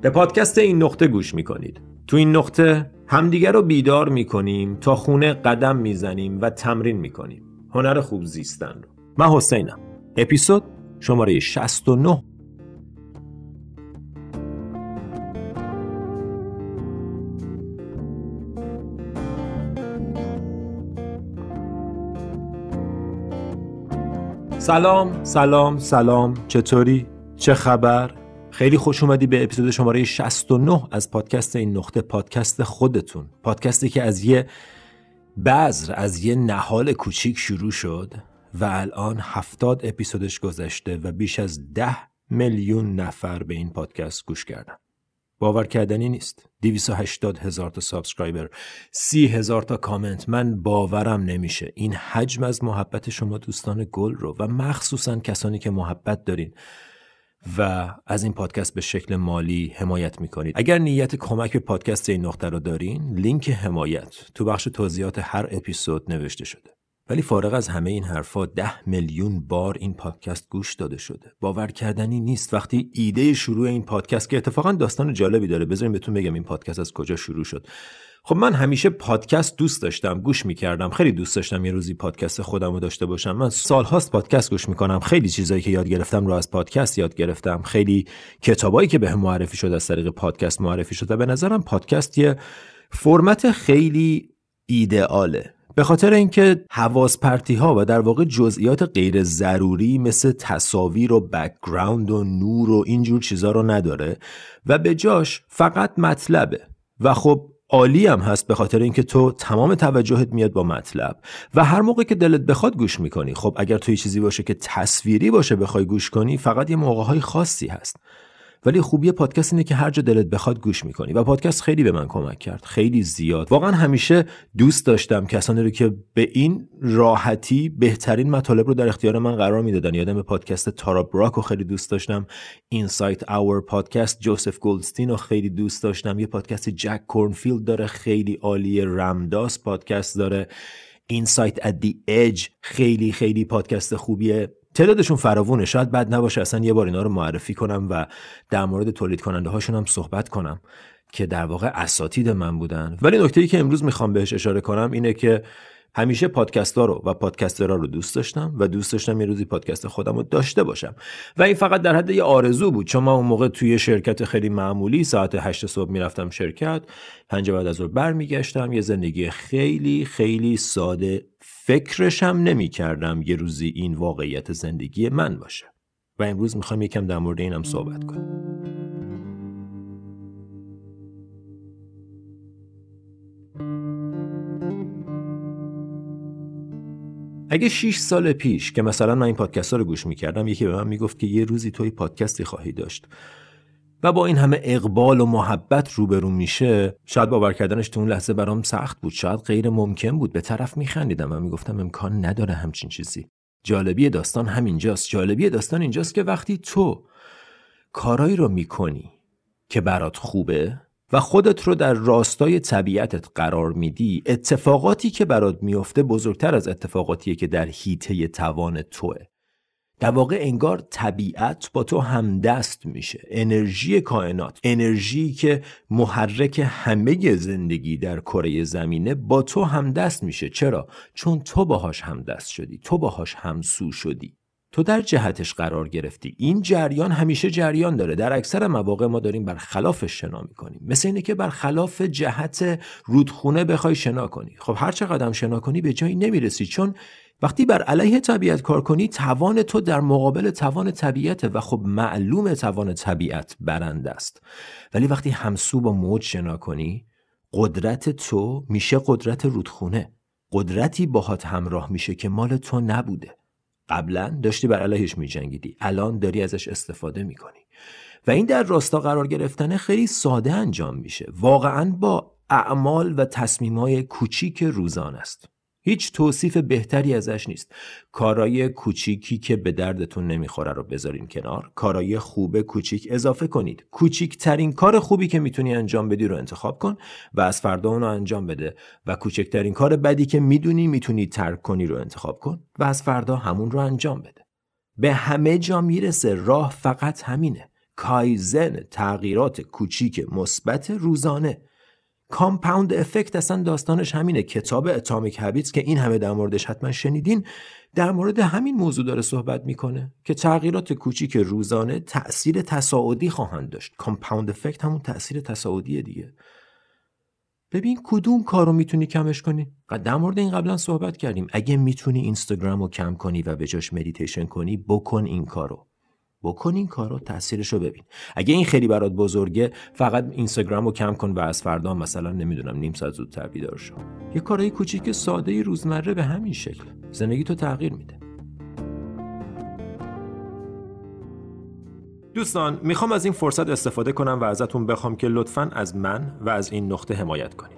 به پادکست این نقطه گوش می‌کنید. تو این نقطه همدیگر رو بیدار می‌کنیم تا خونه قدم می‌زنیم و تمرین می‌کنیم. هنر خوب زیستن رو. من حسینم. اپیزود شماره 69 سلام سلام سلام. چطوری؟ چه خبر؟ خیلی خوش اومدی به اپیزود شماره 69 از پادکست این نقطه پادکست خودتون. پادکستی که از یه بذر از یه نهال کوچیک شروع شد و الان هفتاد اپیزودش گذشته و بیش از ده میلیون نفر به این پادکست گوش کردن. باور کردنی نیست. 280 هزار تا subscriber 30 هزار تا کامنت. من باورم نمیشه. این حجم از محبت شما دوستان گل رو و مخصوصا کسانی که محبت دارین و از این پادکست به شکل مالی حمایت می‌کنید. اگر نیت کمک به پادکست این نقطه رو دارین لینک حمایت تو بخش توضیحات هر اپیزود نوشته شده. ولی فارغ از همه این حرفا ده میلیون بار این پادکست گوش داده شده. باور کردنی نیست. وقتی ایده شروع این پادکست که اتفاقا داستان جالبی داره. بذارین بهتون بگم این پادکست از کجا شروع شد. خب من همیشه پادکست دوست داشتم گوش می‌کردم خیلی دوست داشتم یه روزی پادکست خودم رو داشته باشم. من سالهاست پادکست گوش می‌کنم. خیلی چیزایی که یاد گرفتم رو از پادکست یاد گرفتم. خیلی کتابایی که به معرفی شد از طریق پادکست معرفی شد و به نظرم پادکست یه فرمت خیلی ایدئاله. به خاطر اینکه حواس پرتی ها و در واقع جزئیات غیر ضروری مثل تصاویر و background و نور و اینجور چیزا رو نداره و به جاش فقط مطلبه. و خب عالی هم هست به خاطر اینکه تو تمام توجهت میاد با مطلب و هر موقع که دلت بخواد گوش می‌کنی. خب اگر توی چیزی باشه که تصویری باشه بخوای گوش کنی فقط یه موقع های خاصی هست. ولی خوبی پادکست اینه که هر جا دلت بخواد گوش می‌کنی. و پادکست خیلی به من کمک کرد. خیلی زیاد. واقعا همیشه دوست داشتم کسانی رو که به این راحتی بهترین مطالب رو در اختیار من قرار می‌دادن. یادم به پادکست تارا براک رو خیلی دوست داشتم. Insight Hour پادکست جوزف گولدستین رو خیلی دوست داشتم. یه پادکست جک کورنفیلد داره خیلی عالیه رمداس پادکست داره. Insights at the Edge خیلی خیلی پادکست خوبیه. تعدادشون فراوونه. شاید بد نباشه اصلا یه بار اینا رو معرفی کنم و در مورد تولید کننده هاشون هم صحبت کنم که در واقع اساتید من بودن. ولی نکته ای که امروز می‌خوام بهش اشاره کنم اینه که همیشه پادکست ها رو و پادکسترها رو دوست داشتم و دوست داشتم یه روزی پادکست خودم رو داشته باشم. و این فقط در حد یه آرزو بود. چون من اون موقع توی شرکت خیلی معمولی ساعت 8 صبح می‌رفتم شرکت پنج بعد از ظهر برمیگشتم. یه زندگی خیلی خیلی ساده فکرشم نمی کردم یه روزی این واقعیت زندگی من باشه. و امروز می‌خوام یکم در مورد اینم صحبت کنم. اگه 6 سال پیش که مثلا من این پادکست ها رو گوش می‌کردم یکی به من می‌گفت که یه روزی توی پادکستی خواهی داشت. و با این همه اقبال و محبت روبرو میشه شاید باور کردنش تو اون لحظه برام سخت بود. شاید غیر ممکن بود. به طرف میخندیدم و می‌گفتم امکان نداره همچین چیزی. جالبی داستان همینجاست. جالبی داستان اینجاست که وقتی تو کارایی رو می‌کنی که برات خوبه و خودت رو در راستای طبیعتت قرار میدی اتفاقاتی که برات میفته بزرگتر از اتفاقاتیه که در حیطه توان توه. در واقع انگار طبیعت با تو همدست میشه. انرژی کائنات انرژی که محرک همه زندگی در کره زمینه با تو همدست میشه. چرا؟ چون تو باهاش همدست شدی. تو باهاش همسو شدی. تو در جهتش قرار گرفتی. این جریان همیشه جریان داره. در اکثر مواقع ما داریم بر خلافش شنا می‌کنیم. مثل اینه که بر خلاف جهت رودخونه بخوای شنا کنی. خب هر چقدر شنا کنی به جایی نمی‌رسی. چون وقتی بر علیه طبیعت کار کنی توان تو در مقابل توان طبیعت و خب معلوم توان طبیعت برنده است. ولی وقتی همسو با موج شنا کنی قدرت تو میشه قدرت رودخونه. قدرتی باهات همراه میشه که مال تو نبوده. قبلا داشتی بر علیهش میجنگیدی. الان داری ازش استفاده می‌کنی. و این در راستا قرار گرفتن خیلی ساده انجام میشه. واقعا با اعمال و تصمیمای کوچیک روزان است. هیچ توصیف بهتری ازش نیست. کارای کوچیکی که به دردتون نمی‌خوره رو بذارین کنار. کارای خوب کوچیک اضافه کنید. کوچیکترین کار خوبی که می‌تونی انجام بدی رو انتخاب کن و از فردا اون رو انجام بده و کوچکترین کار بدی که می‌دونی می‌تونی ترک کنی رو انتخاب کن و از فردا همون رو انجام بده. به همه جا می‌رسه. راه فقط همینه. کایزن تغییرات کوچیک مثبت روزانه. compound effect اصلا داستانش همینه. کتاب Atomic Habits که این همه در موردش حتما شنیدین در مورد همین موضوع داره صحبت می‌کنه که تغییرات کوچیک روزانه تاثیر تصاعدی خواهند داشت. compound effect همون تاثیر تصاعدی دیگه. ببین کدوم کارو می‌تونی کمش کنی؟ در مورد این قبلا صحبت کردیم. اگه می‌تونی اینستاگرام رو کم کنی و به جاش مدیتیشن کنی بکن این کارو. بکن این کارو تاثیرش رو ببین. اگه این خیلی برات بزرگه فقط اینستاگرام رو کم کن و از فردا مثلا نمی‌دونم نیم ساعت زودتر بیدار شو. یه کارهای کوچیک ساده روزمره به همین شکل. زندگی تو تغییر میده. دوستان می‌خوام از این فرصت استفاده کنم و ازتون بخوام که لطفا از من و از این نقطه حمایت کنید.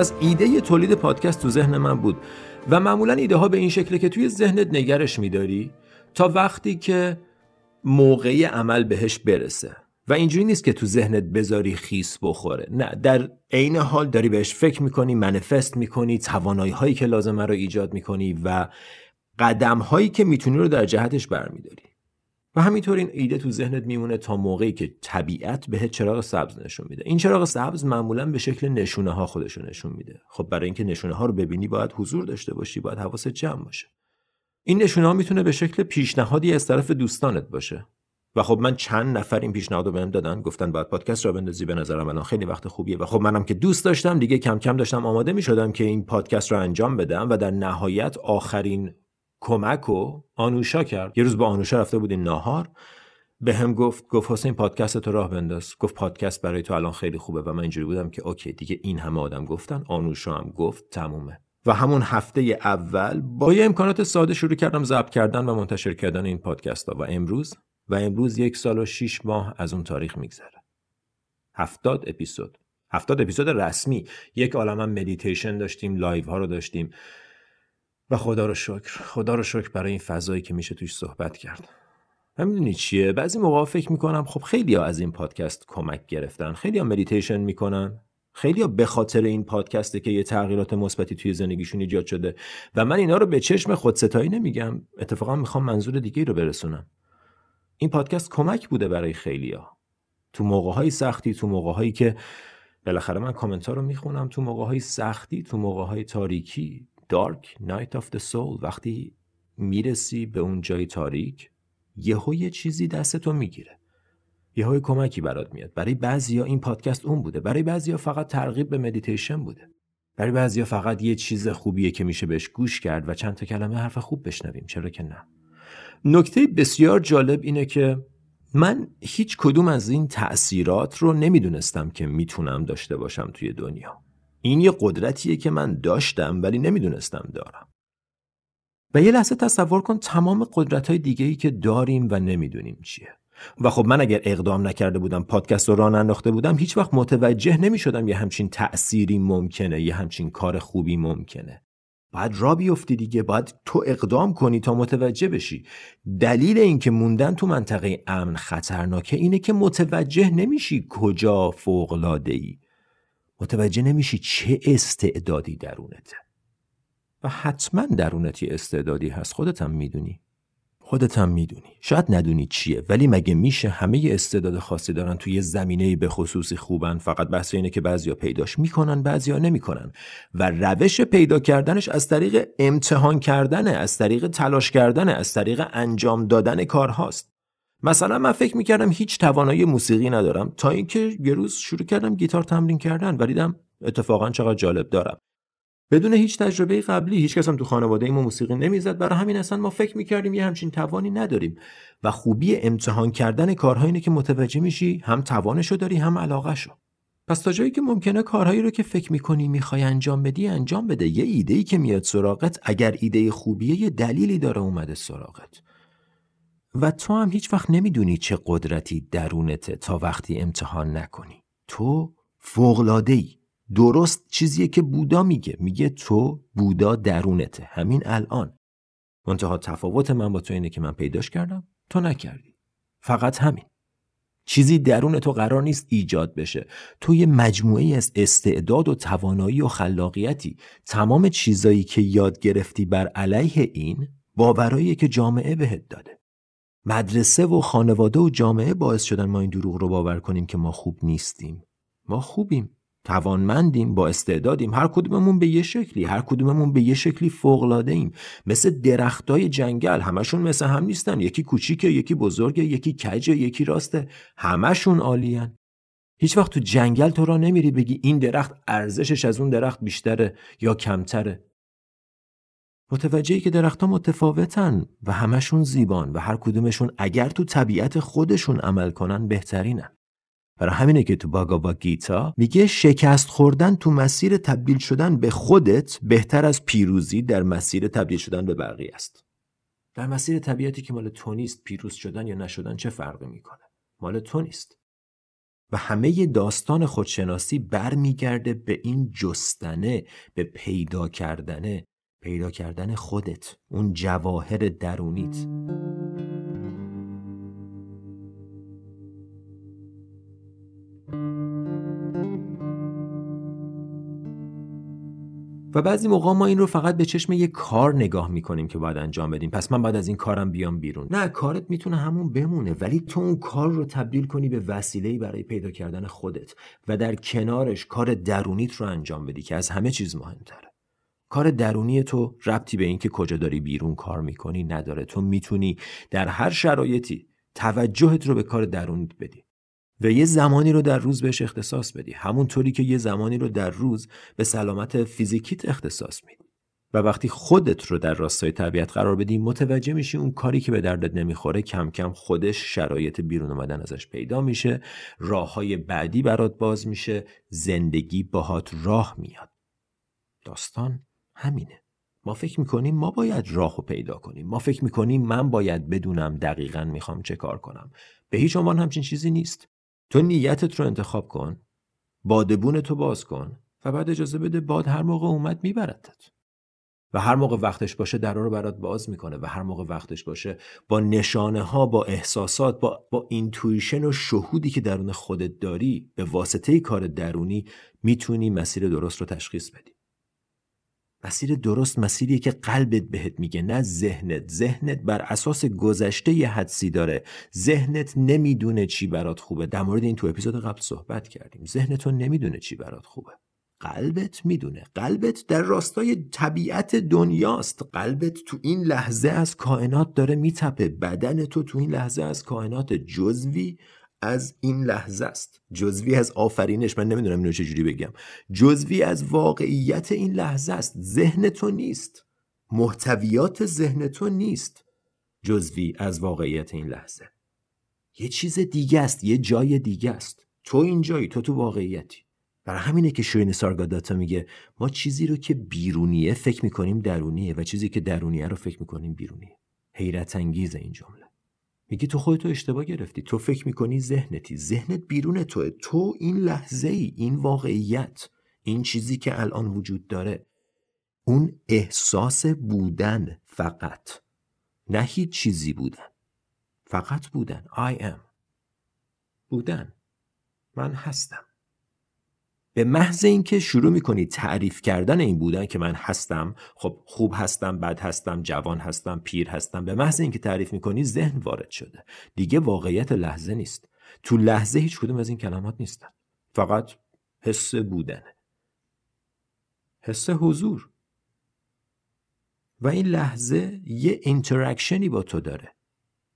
پس ایده تولید پادکست تو ذهن من بود و معمولا ایده ها به این شکله که توی ذهنت نگرش میداری تا وقتی که موقعی عمل بهش برسه. و اینجوری نیست که تو ذهنت بذاری خیس بخوره. نه در عین حال داری بهش فکر می‌کنی منفست می‌کنی توانایی هایی که لازمه رو ایجاد می‌کنی و قدم هایی که می‌تونی رو در جهتش برمیداری. و همینطور این ایده تو ذهنت میمونه تا موقعی که طبیعت بهت چراغ سبز نشون میده. این چراغ سبز معمولا به شکل نشونه ها خودشو نشون میده. خب برای اینکه نشونه ها رو ببینی باید حضور داشته باشی باید حواست جمع باشه. این نشونه ها می‌تونه به شکل پیشنهادی از طرف دوستانت باشه. و خب من چند نفر این پیشنهاد رو بهم دادن گفتن باید پادکست را بندازی به نظرم الان خیلی وقت خوبیه. و خب منم که دوست داشتم دیگه کم کم داشتم آماده می شدم که این پادکست رو انجام بدم و در نهایت آخرین کمک و آنوشا کرد. یه روز با آنوشا رفته بودیم ناهار. به هم گفت گفت حسین پادکست تو راه بنداز. گفت پادکست برای تو الان خیلی خوبه و من اینجوری بودم که اوکی دیگه این همه آدم گفتن آنوشا هم گفت تمومه. و همون هفته اول با یه امکانات ساده شروع کردم ضبط کردن و منتشر کردن این پادکست ها و امروز و امروز یک سال و شیش ماه از اون تاریخ میگذره. هفتاد اپیزود. هفتاد اپیزود رسمی. یک عالم مدیتیشن داشتیم live ها رو داشتیم. و خدا رو شکر. خدا رو شکر برای این فضایی که میشه توش صحبت کرد. و می‌دونی چیه؟ بعضی موقع فکر می‌کنم خب خیلی ها از این پادکست کمک گرفتن. خیلی ها مدیتیشن می‌کنن. خیلی ها به خاطر این پادکسته که یه تغییرات مثبتی توی زندگیشون ایجاد شده. و من اینا رو به چشم خودستایی نمیگم. اتفاقا می‌خوام منظور دیگه رو برسونم. این پادکست کمک بوده برای ها تو موقع های سختی تو موقع هایی که بالاخره من کامنت رو می‌خونم تو موقع های سختی تو موقع های تاریکی دارک نایت آف the سول وقتی می‌رسی به اون جای تاریک یهو یه چیزی دستتو می‌گیره. یهو کمکی برات میاد. برای بعضیا این پادکست اون بوده. برای بعضیا فقط ترغیب به مدیتیشن بوده. برای بعضیا فقط یه چیز خوبیه که میشه بهش گوش کرد و چند تا کلمه حرف خوب بشنویم. چرا که نه. نکته بسیار جالب اینه که من هیچ کدوم از این تأثیرات رو نمی‌دونستم که می‌تونم داشته باشم توی دنیا. این یه قدرتیه که من داشتم ولی نمی‌دونستم دارم. و یه لحظه تصور کن تمام قدرت های دیگه ای که داریم و نمی‌دونیم چیه. و خب من اگر اقدام نکرده بودم پادکست رو راه انداخته بودم هیچ وقت متوجه نمی شدم یه همچین تأثیری ممکنه یه همچین کار خوبی ممکنه. باید را بیفتی دیگه باید تو اقدام کنی تا متوجه بشی. دلیل اینکه موندن تو منطقه امن خطرناکه اینه که متوجه نمیشی کجا فوق ای متوجه نمیشی چه استعدادی درونته و حتما درونت استعدادی هست خودت هم می‌دونی. خودت هم می‌دونی. شاید ندونی چیه ولی مگه میشه همه استعداد خاصی دارن توی زمینه به خصوصی خوبن فقط بحث اینه که بعضیا پیداش می‌کنن بعضیا نمی‌کنن؟ و روش پیدا کردنش از طریق امتحان کردنه از طریق تلاش کردنه از طریق انجام دادن کارهاست. مثلا من فکر می‌کردم هیچ توانایی موسیقی ندارم. تا اینکه یه روز شروع کردم گیتار تمرین کردن و دیدم اتفاقا چقدر جالب دارم. بدون هیچ تجربه قبلی هیچ کس هم تو خانواده ما موسیقی نمی‌زد. برای همین اصلا ما فکر می‌کردیم یه همچین توانی نداریم. و خوبی امتحان کردن کارها که متوجه میشی هم توانشو داری هم علاقهشو. پس تا جایی که ممکنه کارهایی رو که فکر می‌کنی می‌خوای انجام بدی انجام بده. یه ایده که میاد سراغت اگر ایده خوبیه یه دلیلی داره اومده سراغت. و تو هم هیچ وقت نمی‌دونی چه قدرتی درونته تا وقتی امتحان نکنی. تو فوقلاده ای درست چیزیه که بودا میگه. میگه تو بودا درونته. همین الان. منتها تفاوت من با تو اینه که من پیداش کردم تو نکردی. فقط همین. چیزی درون تو قرار نیست ایجاد بشه. تو یه مجموعه از استعداد و توانایی و خلاقیتی. تمام چیزایی که یاد گرفتی بر علیه این باورایی که جامعه بهت داده. مدرسه و خانواده و جامعه باعث شدن ما این دروغ رو باور کنیم که ما خوب نیستیم. ما خوبیم. توانمندیم. با استعدادیم. هر کدوممون به یه شکلی. هر کدوممون به یه شکلی فوقلاده ایم مثل درختای جنگل. همشون مثل هم نیستن. یکی کوچیکه یکی بزرگه یکی کجه یکی راسته. همشون عالیان هیچ وقت تو جنگل تو را نمیری بگی این درخت ارزشش از اون درخت بیشتره یا کمتره. متوجهی که درختها متفاوتن و همشون زیبان و هر کدومشون اگر تو طبیعت خودشون عمل کنن بهترینن برای همینه که تو باگاوا گیتا میگه شکست خوردن تو مسیر تبدیل شدن به خودت بهتر از پیروزی در مسیر تبدیل شدن به بقیه است. در مسیر طبیعتی که مال تو نیست پیروز شدن یا نشدن چه فرقی می‌کنه؟ مال تو نیست. و همه داستان خودشناسی برمیگرده به این جستنه به پیدا کردنه پیدا کردن خودت اون جواهر درونیت. و بعضی موقع ما این رو فقط به چشم یه کار نگاه می‌کنیم که باید انجام بدیم. پس من بعد از این کارم بیام بیرون. نه کارت می‌تونه همون بمونه ولی تو اون کار رو تبدیل کنی به وسیله‌ای برای پیدا کردن خودت و در کنارش کار درونیت رو انجام بدی که از همه چیز مهمتره. کار درونی تو ربطی به اینکه کجا داری بیرون کار می‌کنی نداره. تو می‌تونی در هر شرایطی توجهت رو به کار درونیت بدی و یه زمانی رو در روز بهش اختصاص بدی. همونطوری که یه زمانی رو در روز به سلامت فیزیکیت اختصاص میدی. و وقتی خودت رو در راستای طبیعت قرار بدی متوجه میشی اون کاری که به دردت نمی‌خوره کم کم خودش شرایط بیرون اومدن ازش پیدا میشه راه های بعدی برات باز میشه زندگی باهات راه میاد. داستان؟ همینه. ما فکر می‌کنیم ما باید راه رو پیدا کنیم. ما فکر می‌کنیم من باید بدونم دقیقا می‌خوام چه کار کنم. به هیچ عنوان همچین چیزی نیست. تو نیتت رو انتخاب کن بادبون تو باز کن و بعد اجازه بده باد هر موقع اومد میبردت. و هر موقع وقتش باشه در رو برات باز می‌کنه و هر موقع وقتش باشه با نشانه ها با احساسات با, با intuition و شهودی که درون خودت داری به واسطه کار درونی می‌تونی مسیر درست رو تشخیص بدی. مسیر درست مسیریه که قلبت بهت میگه نه ذهنت. ذهنت بر اساس گذشته یه حدسی داره. ذهنت نمی‌دونه چی برات خوبه. در مورد این تو اپیزود قبل صحبت کردیم. ذهنتون نمی‌دونه چی برات خوبه. قلبت می‌دونه. قلبت در راستای طبیعت دنیاست. قلبت تو این لحظه از کائنات داره میتپه. بدن تو تو این لحظه از کائنات جزوی از این لحظه است. جزوی از آفرینش من نمی‌دونم اینو چجوری بگم. جزوی از واقعیت این لحظه است. ذهن تو نیست. محتویات ذهن تو نیست. جزوی از واقعیت این لحظه. یه چیز دیگه است. یه جای دیگه است. تو این جایی تو تو واقعیتی. برای همینه که شوین سارگاداتا میگه ما چیزی رو که بیرونیه فکر می‌کنیم درونیه و چیزی که درونیه رو فکر می‌کنیم بیرونیه. حیرت انگیز این جمله. میگی تو خودتو اشتباه گرفتی. تو فکر می‌کنی ذهنتی. ذهنت بیرون توه. تو این لحظه ای این واقعیت این چیزی که الان وجود داره اون احساس بودن فقط. نه هیچ چیزی بودن. فقط بودن. I am. بودن. من هستم. به محض اینکه شروع می‌کنی تعریف کردن این بودن که من هستم خب خوب هستم بد هستم جوان هستم پیر هستم به محض اینکه تعریف می‌کنی ذهن وارد شده. دیگه واقعیت لحظه نیست. تو لحظه هیچ کدوم از این کلمات نیستن. فقط حس بودنه حس حضور. و این لحظه یه interaction ی با تو داره.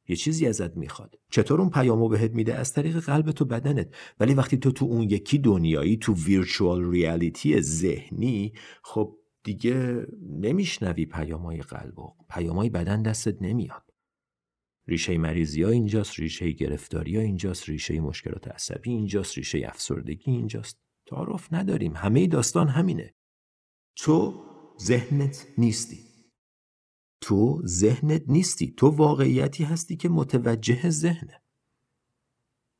یه چیزی ازت می‌خواد. چطور اون پیامو بهت میده؟ از طریق قلبت و بدنت. ولی وقتی تو تو اون یکی دنیایی تو virtual reality ذهنی خب دیگه نمیشنوی پیامای قلب و پیامای بدن دستت نمیاد. ریشه مریضی ها اینجاست ریشه گرفتاری ها اینجاست ریشه مشکلات عصبی اینجاست ریشه افسردگی اینجاست. تعارف نداریم. همه داستان همینه. تو ذهنت نیستی. تو ذهنت نیستی. تو واقعیتی هستی که متوجه ذهنه.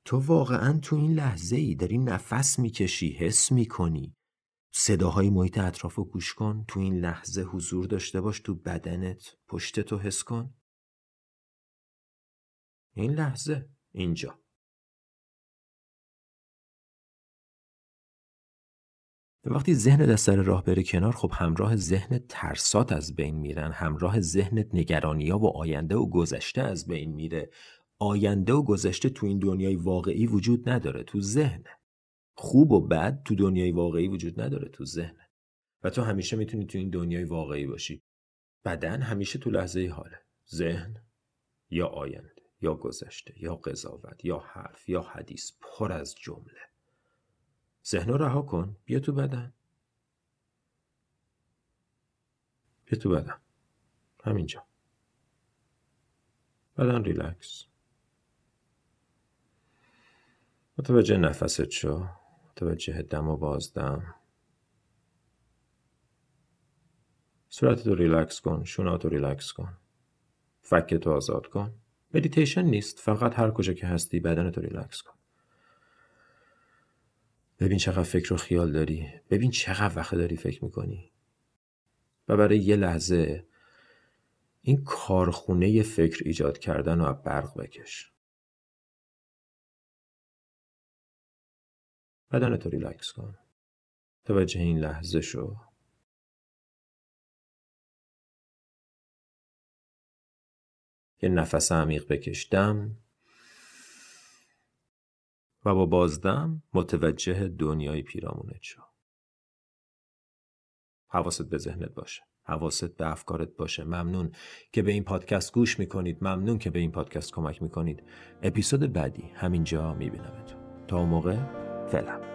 تو واقعا تو این لحظه ای داری نفس می‌کشی حس می‌کنی. صداهای محیط اطراف رو گوش کن. تو این لحظه حضور داشته باش تو بدنت. پشت تو حس کن. این لحظه. اینجا. و وقتی ذهن از سر راه بره کنار خب همراه ذهن ترسات از بین میرن همراه ذهنت نگرانیا و آینده و گذشته از بین میره. آینده و گذشته تو این دنیای واقعی وجود نداره تو ذهن خوب و بد تو دنیای واقعی وجود نداره تو ذهن و تو همیشه می‌تونی تو این دنیای واقعی باشی. بدن همیشه تو لحظه حاله. ذهن یا آینده یا گذشته یا قضاوت یا حرف یا حدیث پر از جمله. ذهن رو رها کن. بیا تو بدن. بیا تو بدن. همینجا. بدن ریلکس. متوجه نفست شو. متوجه دم و بازدم صورتتو ریلکس کن. شوناتو ریلکس کن. فکتو آزاد کن. مدیتیشن نیست. فقط هر کجا که هستی بدنتو ریلکس کن. ببین چقدر فکر و خیال داری. ببین چقدر وقت داری فکر می‌کنی. و برای یه لحظه این کارخونه فکر ایجاد کردن رو برق بکش. بدنتو ریلکس کن. توجه این لحظه شو. یه نفس عمیق بکش. دم. و با بازدم متوجه دنیای پیرامونت شو. حواست به ذهنت باشه. حواست به افکارت باشه. ممنون که به این پادکست گوش می‌کنید. ممنون که به این پادکست کمک می‌کنید. اپیزود بعدی همینجا میبینمتون. تا موقع فعلا.